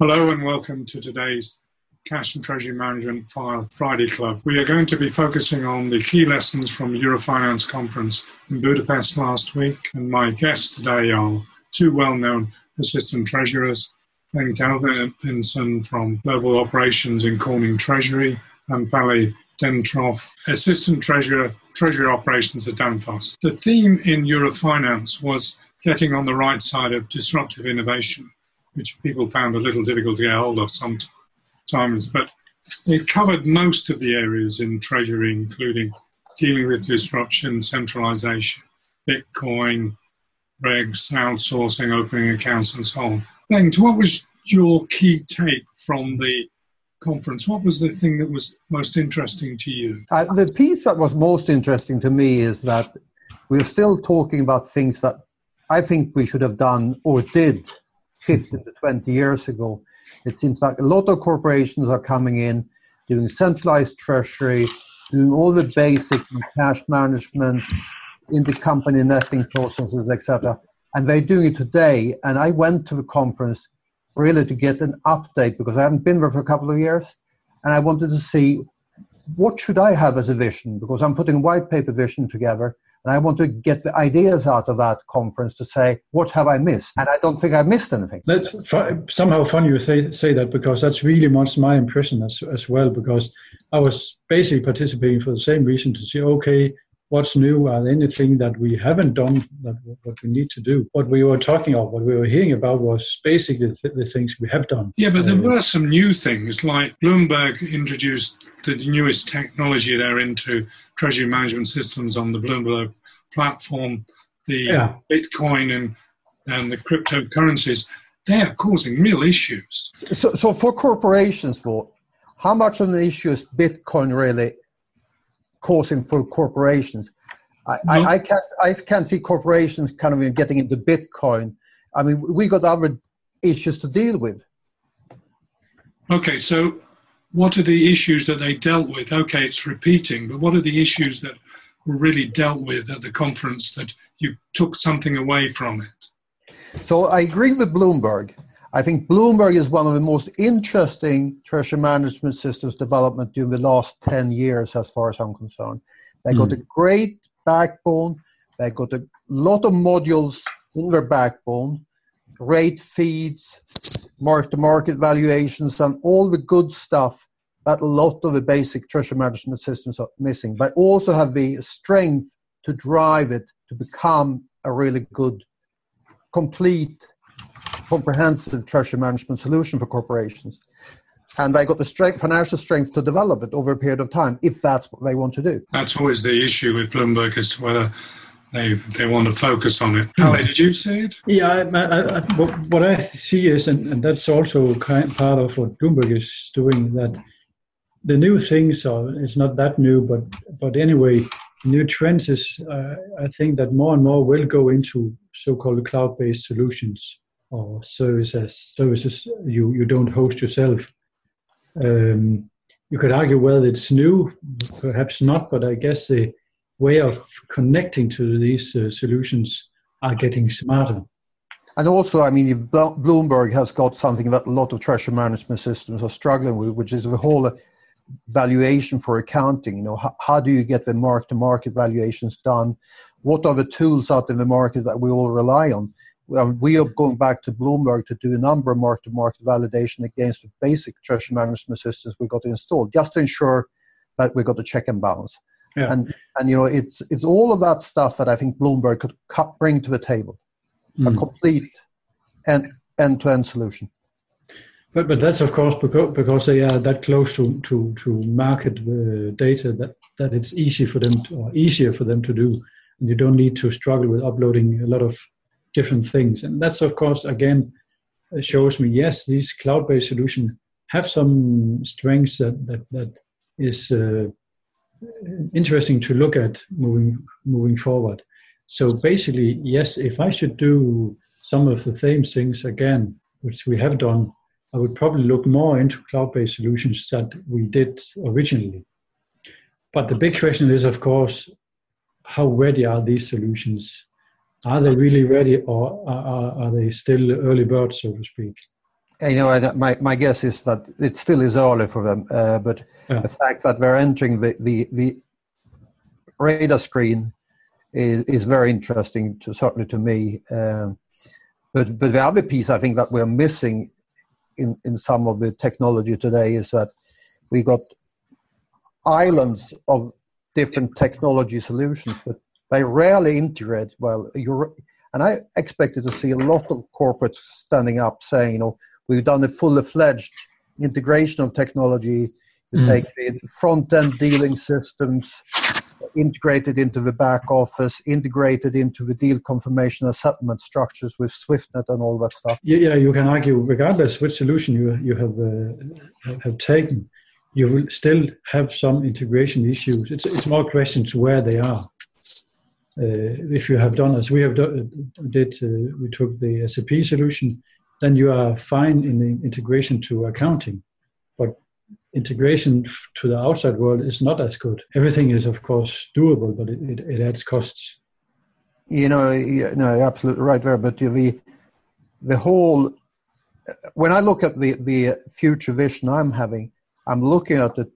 Hello and welcome to today's Cash and Treasury Management File Friday Club. We are going to be focusing on the key lessons from Eurofinance Conference in Budapest last week, and my guests today are two well-known assistant treasurers, Bengt Elvinsson from Global Operations in Corning Treasury and Palle Dentroff, Assistant Treasurer, Treasury Operations at Danfoss. The theme in Eurofinance was getting on the right side of disruptive innovation which people found a little difficult to get hold of sometimes. But it covered most of the areas in Treasury, including dealing with disruption, centralization, Bitcoin, regs, outsourcing, opening accounts, and so on. Bengt, what was your key take from the conference? What was the thing that was most interesting to you? Uh, the piece that was most interesting to me is that we're still talking about things that I think we should have done or did 15 to 20 years ago. It seems like a lot of corporations are coming in, doing centralized treasury, doing all the basic cash management, in the company netting processes, etc. And they're doing it today. And I went to the conference really to get an update because I haven't been there for a couple of years. And I wanted to see what should I have as a vision because I'm putting a white paper vision together and I want to get the ideas out of that conference to say, what have I missed? And I don't think I missed anything. That's somehow funny you say, say that because that's really much my impression as, as well. Because I was basically participating for the same reason to see, okay, what's new? and anything that we haven't done that what we need to do? What we were talking about, what we were hearing about was basically the, the things we have done. Yeah, but there uh, were some new things like Bloomberg introduced the newest technology there into treasury management systems on the Bloomberg platform, the yeah. Bitcoin and and the cryptocurrencies. They are causing real issues. So, so for corporations, though, how much of an issue is Bitcoin really causing for corporations. I. I, mm-hmm. I, can't I can't see corporations kind of getting into Bitcoin. I mean, we got other issues to deal with. Okay, so what are the issues that they dealt with? Okay, it's repeating, but what are the issues that were really dealt with at the conference that you took something away from it? So I agree with Bloomberg. I think Bloomberg is one of the most interesting treasury management systems development during the last 10 years, as far as I'm concerned. They got mm. a great backbone, they got a lot of modules in their backbone, great feeds, mark to market valuations, and all the good stuff that a lot of the basic treasury management systems are missing, but also have the strength to drive it to become a really good, complete comprehensive treasury management solution for corporations. And they got the strength, financial strength to develop it over a period of time, if that's what they want to do. That's always the issue with Bloomberg as to whether they they want to focus on it. Palle, did you see it? Yeah, I, I, what I see is, and, and that's also kind part of what Bloomberg is doing, that the new things are it's not that new, but but anyway, new trends is uh, I think that more and more will go into so-called cloud-based solutions or services services you, you don't host yourself. Um, you could argue whether it's new, perhaps not, but I guess the way of connecting to these uh, solutions are getting smarter. And also, I mean, Bloomberg has got something that a lot of treasury management systems are struggling with, which is the whole valuation for accounting. You know, how, how do you get the mark-to-market valuations done? What are the tools out in the market that we all rely on? We are going back to Bloomberg to do a number of market-to-market validation against the basic treasury management systems we got installed, just to ensure that we got a check and balance. Yeah. And and you know it's it's all of that stuff that I think Bloomberg could bring to the table, mm. a complete end end to end solution. But but that's of course because because they are that close to to to market uh, data that that it's easy for them to, or easier for them to do, and you don't need to struggle with uploading a lot of different things. And that's, of course, again, shows me yes, these cloud-based solutions have some strengths that that, that is uh, interesting to look at moving moving forward. So basically, yes, if I should do some of the same things again, which we have done, I would probably look more into cloud-based solutions that we did originally. But the big question is, of course, how ready are these solutions are they really ready or are, are they still early birds, so to speak? You know, my, my guess is that it still is early for them, uh, but yeah. the fact that they're entering the, the, the radar screen is, is very interesting, to, certainly to me. Um, but, but the other piece I think that we're missing in, in some of the technology today is that we got islands of different technology solutions, but they rarely integrate well. You're, and I expected to see a lot of corporates standing up saying, you know, we've done a fully fledged integration of technology. You mm. take the front end dealing systems, integrated into the back office, integrated into the deal confirmation and settlement structures with SwiftNet and all that stuff. Yeah, yeah you can argue, regardless which solution you you have uh, have taken, you will still have some integration issues. It's it's more questions where they are. Uh, if you have done as we have do, did, uh, we took the SAP solution, then you are fine in the integration to accounting. But integration to the outside world is not as good. Everything is, of course, doable, but it, it, it adds costs. You know, you no, absolutely right there. But the the whole when I look at the the future vision I'm having, I'm looking at the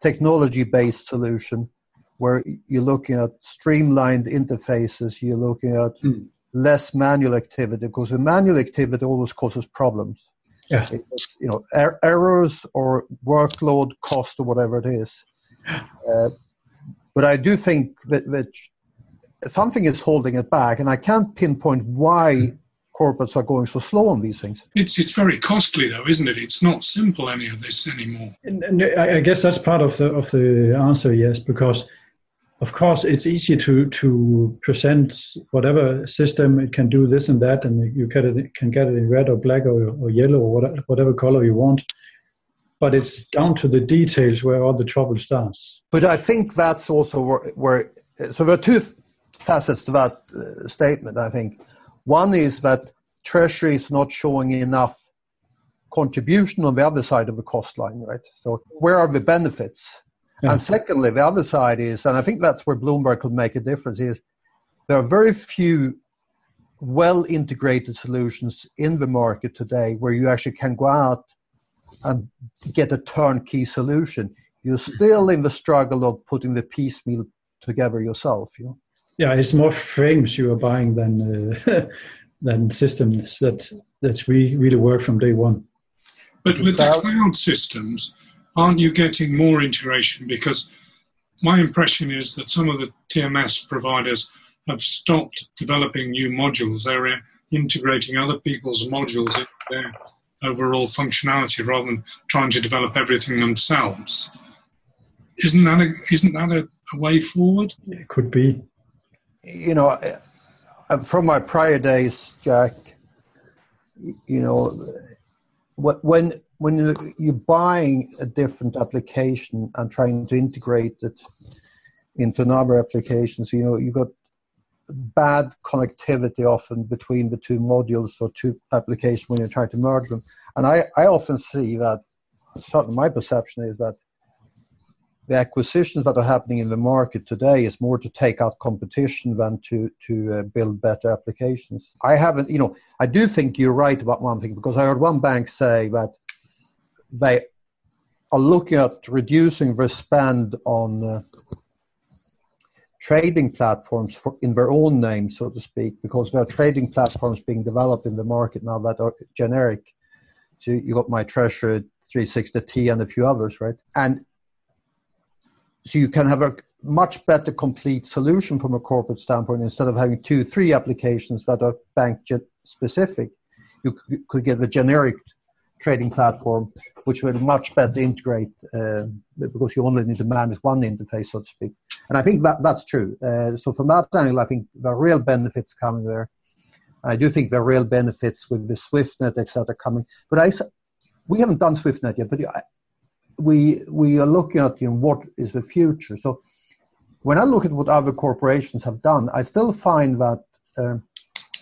technology based solution where you're looking at streamlined interfaces. You're looking at mm. less manual activity because the manual activity always causes problems yeah. It's, you know, er- errors or workload cost or whatever it is. Uh, but I do think that, that something is holding it back, and I can't pinpoint why corporates are going so slow on these things. It's it's very costly, though, isn't it? It's not simple any of this anymore. And, and I guess that's part of the of the answer, yes, because of course, it's easy to to present whatever system it can do this and that, and you can get it in red or black or, or yellow or whatever, whatever color you want. But it's down to the details where all the trouble starts. But I think that's also where, where so there are two facets to that uh, statement. I think one is that Treasury is not showing enough contribution on the other side of the cost line, right? So where are the benefits? Yeah. And secondly, the other side is, and I think that's where Bloomberg could make a difference, is there are very few well integrated solutions in the market today where you actually can go out and get a turnkey solution. You're still in the struggle of putting the piecemeal together yourself. You know? Yeah, it's more frames you are buying than uh, than systems that that we really work from day one. But with the cloud systems, aren't you getting more integration? Because my impression is that some of the TMS providers have stopped developing new modules. They're integrating other people's modules into their overall functionality rather than trying to develop everything themselves. Isn't that a, isn't that a, a way forward? It could be. You know, from my prior days, Jack, you know, when when you're buying a different application and trying to integrate it into another applications, you know, you've got bad connectivity often between the two modules or two applications when you're trying to merge them. And I, I often see that, certainly my perception is that the acquisitions that are happening in the market today is more to take out competition than to to uh, build better applications. I haven't, you know, I do think you're right about one thing because I heard one bank say that they are looking at reducing their spend on uh, trading platforms for, in their own name, so to speak, because there are trading platforms being developed in the market now that are generic. So you got my Treasury 360T and a few others, right? And so you can have a much better complete solution from a corporate standpoint instead of having two, three applications that are bank specific. You could get a generic trading platform which will much better integrate uh, because you only need to manage one interface, so to speak. And I think that that's true. Uh, so from that angle, I think the real benefits coming there. I do think the real benefits with the SwiftNet, etc., coming. But I, we haven't done SwiftNet yet, but we we are looking at you know, what is the future. So when I look at what other corporations have done, I still find that uh,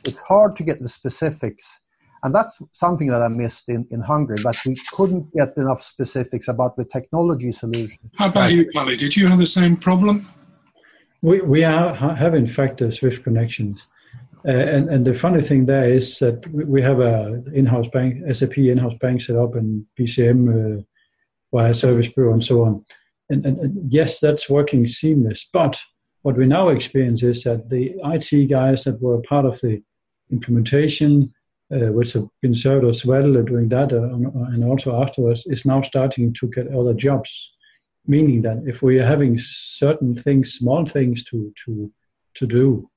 it's hard to get the specifics and that's something that I missed in, in Hungary, but we couldn't get enough specifics about the technology solution. How about you, Palle? Did you have the same problem? We, we are, have, in fact, uh, Swift connections. Uh, and, and the funny thing there is that we have a in-house bank, SAP in-house bank set up and BCM uh, via Service Bureau and so on. And, and, and, yes, that's working seamless. But what we now experience is that the IT guys that were part of the implementation, uh, which have been served as well doing that, uh, and also afterwards, is now starting to get other jobs. Meaning that if we are having certain things, small things to to to do,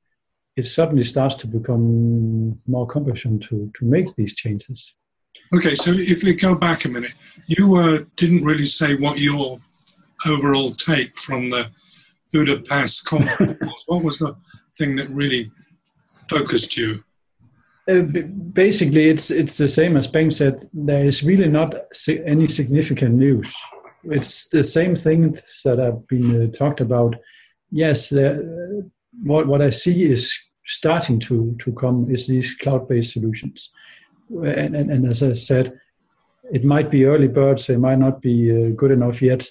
it suddenly starts to become more cumbersome to, to make these changes. Okay, so if we go back a minute, you uh, didn't really say what your overall take from the Budapest conference was. What was the thing that really focused you? Uh, basically, it's it's the same as Bengt said. There is really not any significant news. It's the same things that have been uh, talked about. Yes, there, what what I see is starting to to come is these cloud-based solutions. And, and, and as I said, it might be early birds; they might not be uh, good enough yet.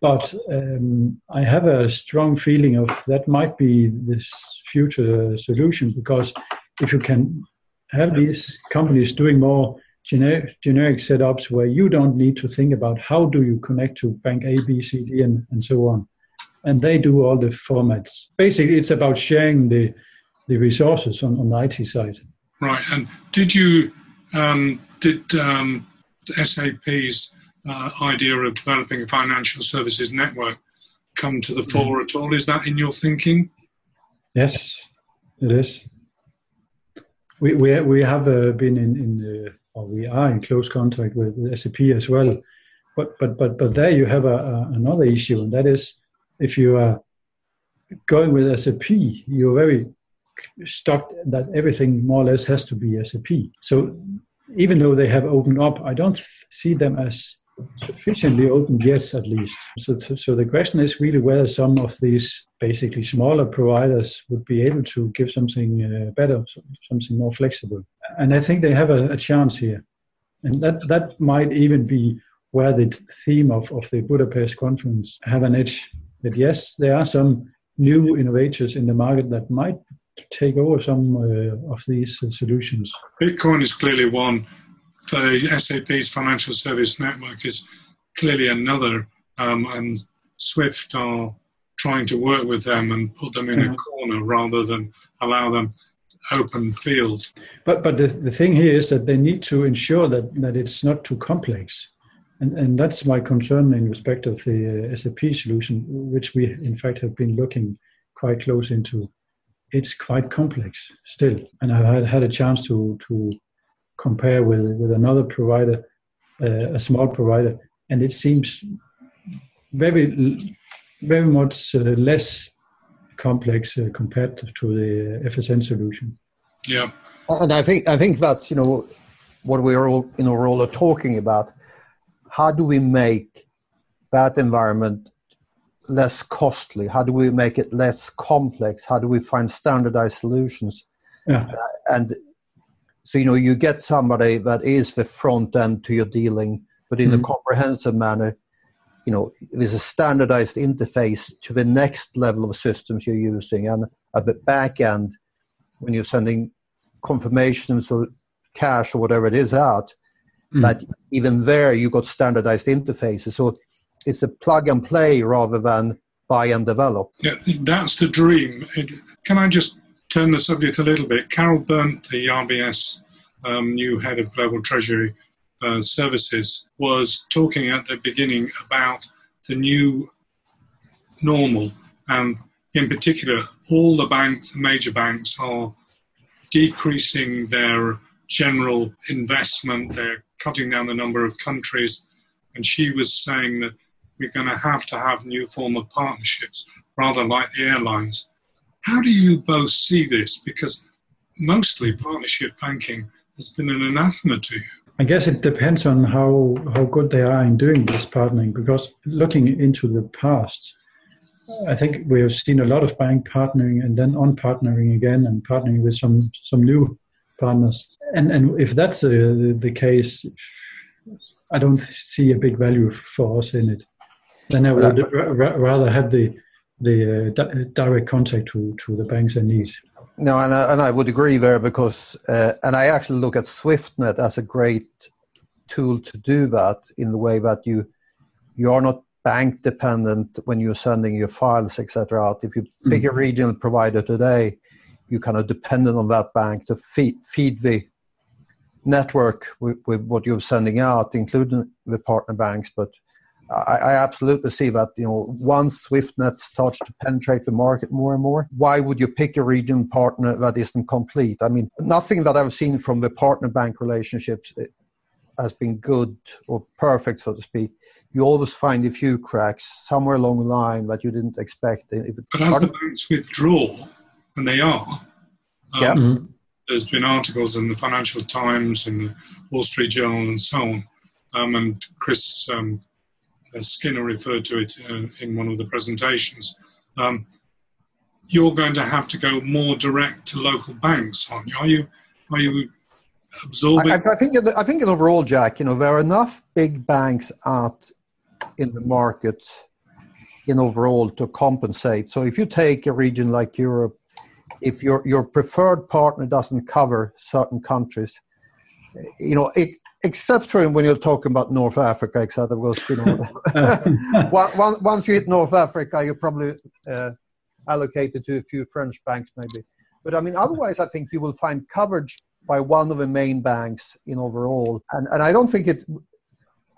But um, I have a strong feeling of that might be this future solution because if you can have these companies doing more generic, generic setups where you don't need to think about how do you connect to bank A, B, C, D, and, and so on, and they do all the formats. Basically, it's about sharing the the resources on, on the IT side. Right. And did you um, did um, SAP's uh, idea of developing a financial services network come to the mm-hmm. fore at all? Is that in your thinking? Yes, it is. We we we have uh, been in in or we are in close contact with, with SAP as well. But but but but there you have a, a, another issue, and that is if you are going with SAP, you're very stuck that everything more or less has to be SAP. So even though they have opened up, I don't see them as sufficiently open yet, at least. So, so the question is really whether some of these basically smaller providers would be able to give something uh, better, something more flexible. And I think they have a, a, chance here. And that, that might even be where the theme of, of the Budapest conference have an edge. That yes, there are some new innovators in the market that might take over some uh, of these uh, solutions? Bitcoin is clearly one. For SAP's financial service network is clearly another, um, and Swift are trying to work with them and put them in a corner rather than allow them open field. But but the, the thing here is that they need to ensure that, that it's not too complex. And, and that's my concern in respect of the uh, SAP solution, which we in fact have been looking quite close into it's quite complex still. And I've had, had a chance to to compare with with another provider, uh, a small provider, and it seems very very much uh, less complex uh, compared to the FSN solution. Yeah, and I think I think that's you know what we are all you know we're all talking about. How do we make that environment less costly? How do we make it less complex? How do we find standardized solutions? Yeah. Uh, and so, you know, you get somebody that is the front end to your dealing, but in mm-hmm. a comprehensive manner, you know, there's a standardized interface to the next level of systems you're using. And at the back end, when you're sending confirmations or cash or whatever it is out, mm-hmm. that even there you got standardized interfaces. So it's a plug and play rather than buy and develop. Yeah, that's the dream. Can I just turn the subject a little bit? Carol Berndt, the RBS um, new head of global treasury uh, services, was talking at the beginning about the new normal, and in particular, all the banks, major banks, are decreasing their general investment. They're cutting down the number of countries, and she was saying that we're going to have to have new form of partnerships, rather like the airlines. How do you both see this? Because mostly partnership banking has been an anathema to you. I guess it depends on how, how good they are in doing this partnering. Because looking into the past, I think we have seen a lot of bank partnering and then on partnering again and partnering with some some new partners. And and if that's uh, the, the case, I don't see a big value for us in it. Then I would rather have the the uh, di- direct contact to, to the banks and need. No, and I, and I would agree there because, uh, and I actually look at SwiftNet as a great tool to do that in the way that you you are not bank dependent when you're sending your files, etc. out. If you pick a regional provider today, you're kind of dependent on that bank to feed feed the network with, with what you're sending out, including the partner banks. But I, I, absolutely see that you know once SwiftNet starts to penetrate the market more and more, why would you pick a regional partner that isn't complete? I mean, nothing that I've seen from the partner bank relationships has been good or perfect, so to speak. You always find a few cracks somewhere along the line that you didn't expect. but as the banks withdraw, and they are, um, yeah. Mm-hmm. there's been articles in the Financial Times and the Wall Street Journal and so on, um, and Chris um, Skinner referred to it in, in one of the presentations. Um, you're going to have to go more direct to local banks, aren't you? Are you? Are you absorbing? I, I think. I think in overall, Jack, you know, there are enough big banks out in the market in overall to compensate. So if you take a region like Europe, if your your preferred partner doesn't cover certain countries, you know, it, except for when you're talking about North Africa, etc. Because you know, once you hit North Africa, you're probably uh, allocated to a few French banks, maybe. But I mean, otherwise, I think you will find coverage by one of the main banks in overall, and and I don't think it.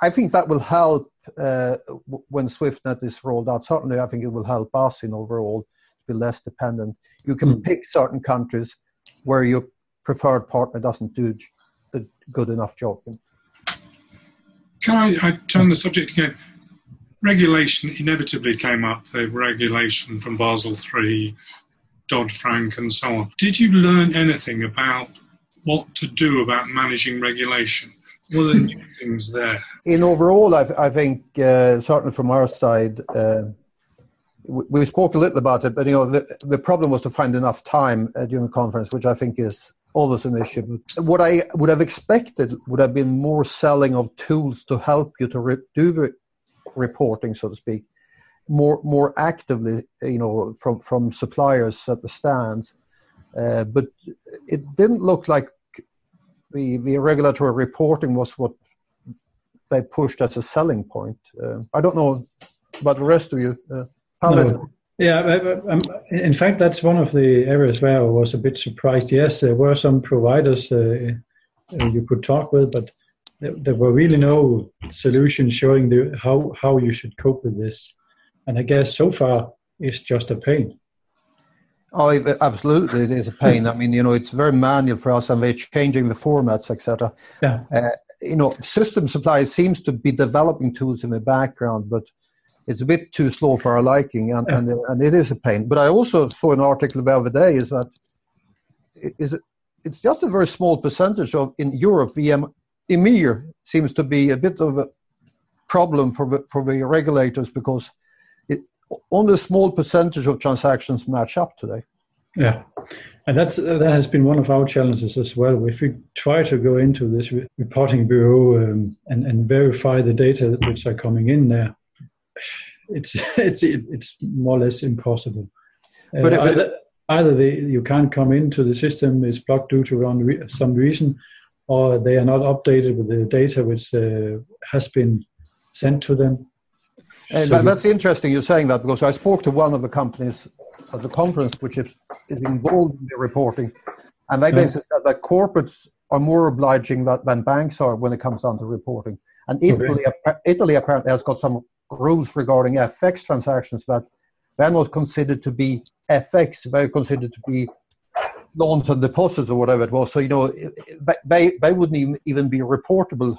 I think that will help uh, when SwiftNet is rolled out. Certainly, I think it will help us in overall to be less dependent. You can mm. pick certain countries where your preferred partner doesn't do a good enough job. Can I, I turn the subject again? Regulation inevitably came up. The regulation from Basel III, Dodd Frank, and so on. Did you learn anything about what to do about managing regulation? What are the new things there? In overall, I, I think uh, certainly from our side, uh, we, we, spoke a little about it, but you know the, the problem was to find enough time uh, during the conference, which I think is always an issue. What I would have expected would have been more selling of tools to help you to re- do the reporting, so to speak, more more actively, you know, from from suppliers at the stands. Uh, but it didn't look like the, the regulatory reporting was what they pushed as a selling point. Uh, I don't know about the rest of you. Uh, no. Yeah, um, in fact, that's one of the areas where I was a bit surprised. Yes, there were some providers uh, uh you could talk with, but there, there, were really no solutions showing the, how, how you should cope with this. And I guess so far it's just a pain. Oh, absolutely, it is a pain. I mean, you know, it's very manual for us, and we're changing the formats, etc. Yeah. Uh, you know, system supply seems to be developing tools in the background, but it's a bit too slow for our liking, and, yeah. and, and it is a pain. But I also saw an article the other day is that is it, it's just a very small percentage of in Europe. VM EMIR seems to be a bit of a problem for the, for the regulators because only a small percentage of transactions match up today. Yeah, and that's that has been one of our challenges as well. If we try to go into this reporting bureau um, and and verify the data which are coming in there, it's it's it's more or less impossible. Uh, but, either, either they, you can't come into the system is blocked due to some reason, or they are not updated with the data which uh, has been sent to them and so that's interesting you're saying that because I spoke to one of the companies at the conference which is, is involved in the reporting, and they basically said that corporates are more obliging that, than banks are when it comes down to reporting. And Italy, okay. Italy apparently has got some rules regarding FX transactions that they're not considered to be FX, they're considered to be loans and deposits or whatever it was. So, you know, they, they wouldn't even, even be reportable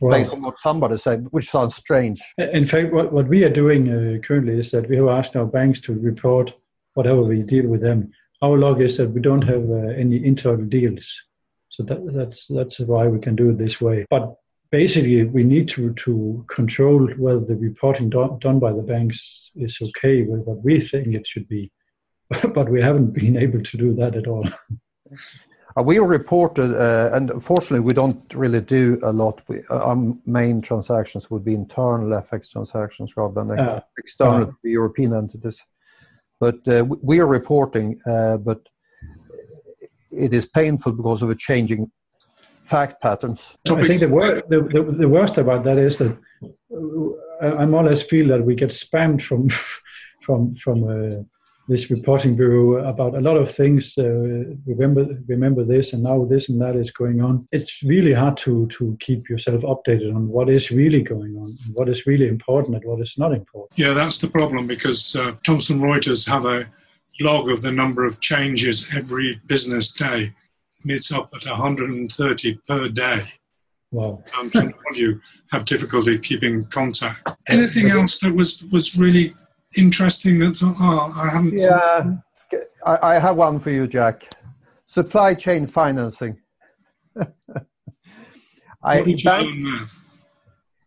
well, based on what somebody said, which sounds strange. In fact, what, what we are doing uh, currently is that we have asked our banks to report whatever we deal with them. Our log is that we don't have uh, any internal deals. So that, that's, that's why we can do it this way. But basically, we need to, to control whether the reporting done, done by the banks is okay with what we think it should be. but we haven't been able to do that at all. Uh, we reported, uh, and unfortunately, we don't really do a lot. We, uh, our main transactions would be internal FX transactions rather than external European entities. But uh, we are reporting, uh, but it is painful because of a changing fact patterns. I think the, wor- the, the, the, worst about that is that uh, I more or less feel that we get spammed from from from uh, this reporting bureau about a lot of things. Uh, remember, remember this, and now this and that is going on. It's really hard to to keep yourself updated on what is really going on, and what is really important, and what is not important. Yeah, that's the problem because uh, Thomson Reuters have a log of the number of changes every business day. It's up at 130 per day. Wow. I'm sure of you have difficulty keeping contact. Anything else that was, was really interesting that oh, I haven't. Yeah, I, I have one for you, Jack. Supply chain financing. I, you, banks,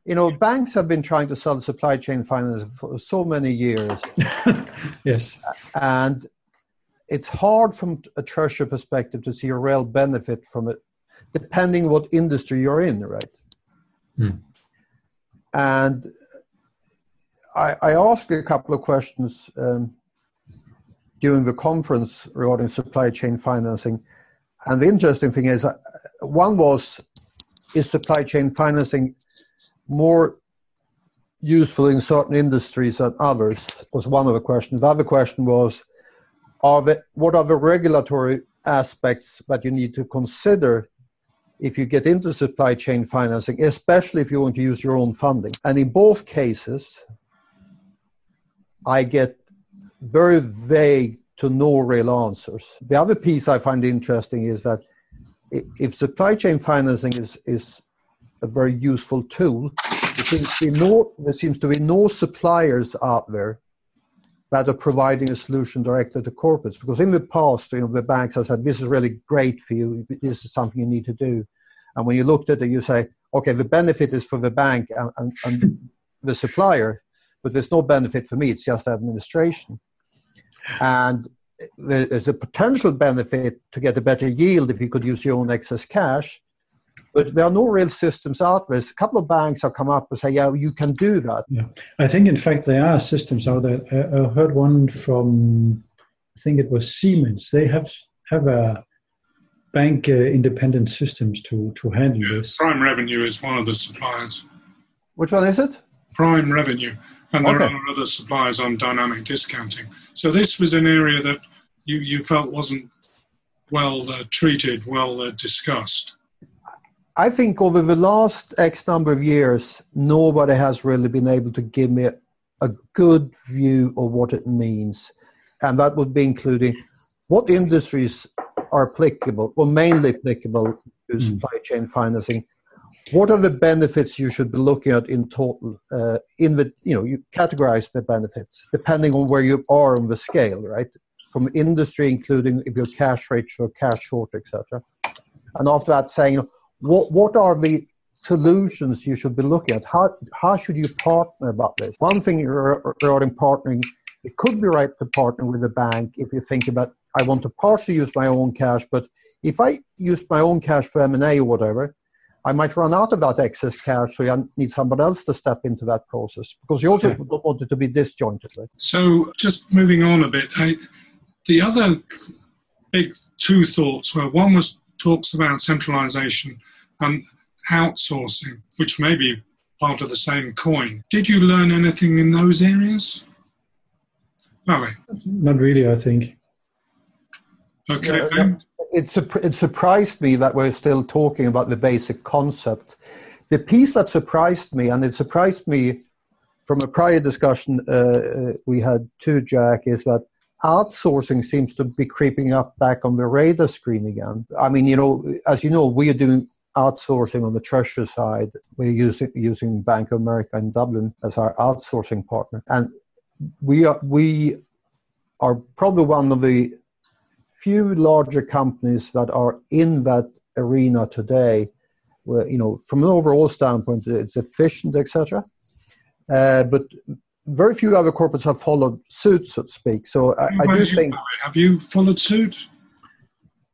you know, banks have been trying to sell supply chain financing for so many years. yes. And it's hard from a treasury perspective to see a real benefit from it, depending what industry you're in, right? Hmm. And I, I asked a couple of questions um, during the conference regarding supply chain financing. And the interesting thing is, uh, one was, is supply chain financing more useful in certain industries than others? Was one of the questions. The other question was, are the, what are the regulatory aspects that you need to consider if you get into supply chain financing, especially if you want to use your own funding? And in both cases, I get very vague to no real answers. The other piece I find interesting is that if supply chain financing is, is a very useful tool, there seems, no, there seems to be no suppliers out there are providing a solution directly to corporates. Because in the past, you know, the banks have said, this is really great for you, this is something you need to do. And when you looked at it, you say, okay, the benefit is for the bank and, and, and the supplier, but there's no benefit for me. It's just administration. And there's a potential benefit to get a better yield if you could use your own excess cash. But there are no real systems out there. A couple of banks have come up and say, yeah, you can do that. Yeah. I think, in fact, there are systems out there. I heard one from, I think it was Siemens. They have, have a bank uh, independent systems to, to handle yeah. this. PrimeRevenue is one of the suppliers. Which one is it? PrimeRevenue and there okay. are other suppliers on dynamic discounting. So this was an area that you, you felt wasn't well uh, treated, well uh, discussed. I think over the last X number of years, nobody has really been able to give me a, good view of what it means. And that would be including what industries are applicable, or mainly applicable to mm. supply chain financing, what are the benefits you should be looking at in total? Uh, in the you know you categorize the benefits depending on where you are on the scale, right? From industry, including if you're cash rich or cash short, etc. And after that, saying what what are the solutions you should be looking at? How how should you partner about this? One thing regarding partnering, it could be right to partner with a bank if you think about I want to partially use my own cash, but if I use my own cash for M and A or whatever I might run out of that excess cash, so I need somebody else to step into that process because you also don't want it to be disjointed. Right? So, just moving on a bit, I, the other big two thoughts were one was talks about centralization and outsourcing, which may be part of the same coin. Did you learn anything in those areas? No, Not really, I think. Okay. Yeah, it, it surprised me that we're still talking about the basic concept. The piece that surprised me, and it surprised me from a prior discussion uh, uh, we had too, Jack, is that outsourcing seems to be creeping up back on the radar screen again. I mean, you know, as you know, we are doing outsourcing on the treasury side. We're using using Bank of America in Dublin as our outsourcing partner, and we are we are probably one of the few larger companies that are in that arena today where you know from an overall standpoint it's efficient etc uh, but very few other corporates have followed suit so to speak. So i, I do think have you followed suit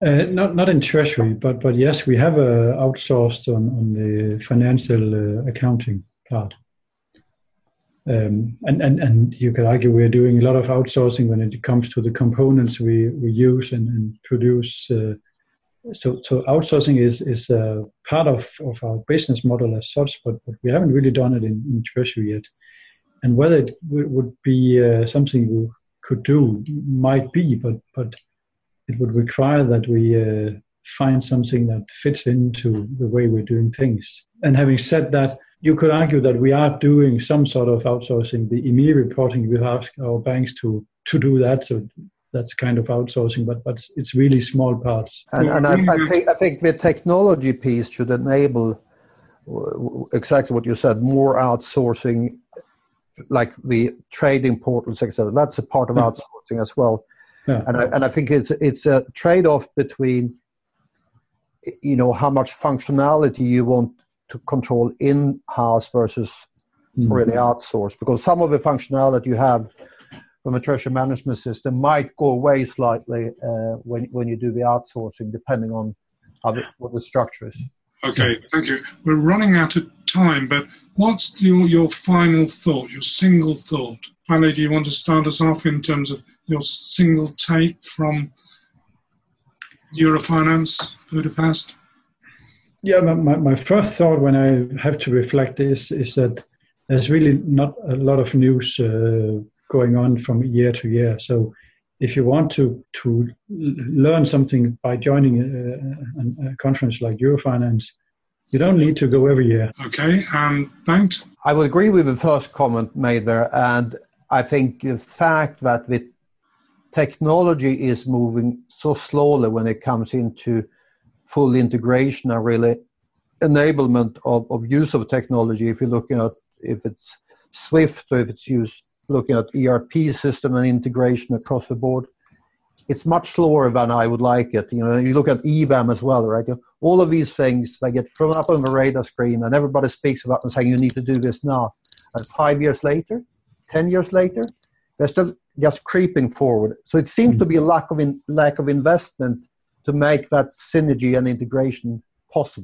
uh, not not in treasury but but yes we have uh, outsourced on, on the financial uh, accounting part Um, and, and, and you could argue we're doing a lot of outsourcing when it comes to the components we, we use and, and produce. Uh, so, so outsourcing is, is a part of, of our business model as such, but, but we haven't really done it in, in Treasury yet. And whether it w- would be uh, something we could do might be, but, but it would require that we uh, find something that fits into the way we're doing things. And having said that, you could argue that we are doing some sort of outsourcing. The EMIR reporting, we ask our banks to to do that. So that's kind of outsourcing, but but it's really small parts. And, and I, I, think I think the technology piece should enable exactly what you said, more outsourcing, like the trading portals, etc. That's a part of outsourcing as well. Yeah. And I, and I think it's it's a trade off between you know how much functionality you want to control in house versus mm-hmm. really outsourced because some of the functionality you have from a treasury management system might go away slightly uh, when, when you do the outsourcing depending on how the, what the structure is okay thank you we're running out of time but what's your, your final thought your single thought Ali, do you want to start us off in terms of your single take from Eurofinance Budapest yeah, my, my first thought when I have to reflect is is that there's really not a lot of news uh, going on from year to year. So if you want to to learn something by joining a, a, conference like Eurofinance, you don't need to go every year. Okay, and thanks. I would agree with the first comment made there, and I think the fact that the technology is moving so slowly when it comes into full integration and really enablement of, of use of technology. If you're looking at if it's Swift or if it's used looking at ERP system and integration across the board, it's much slower than I would like it. You know, you look at EBAM as well, right? All of these things they get thrown up on the radar screen, and everybody speaks about them saying you need to do this now. And five years later, ten years later, they're still just creeping forward. So it seems to be a lack of in, lack of investment to make that synergy and integration possible.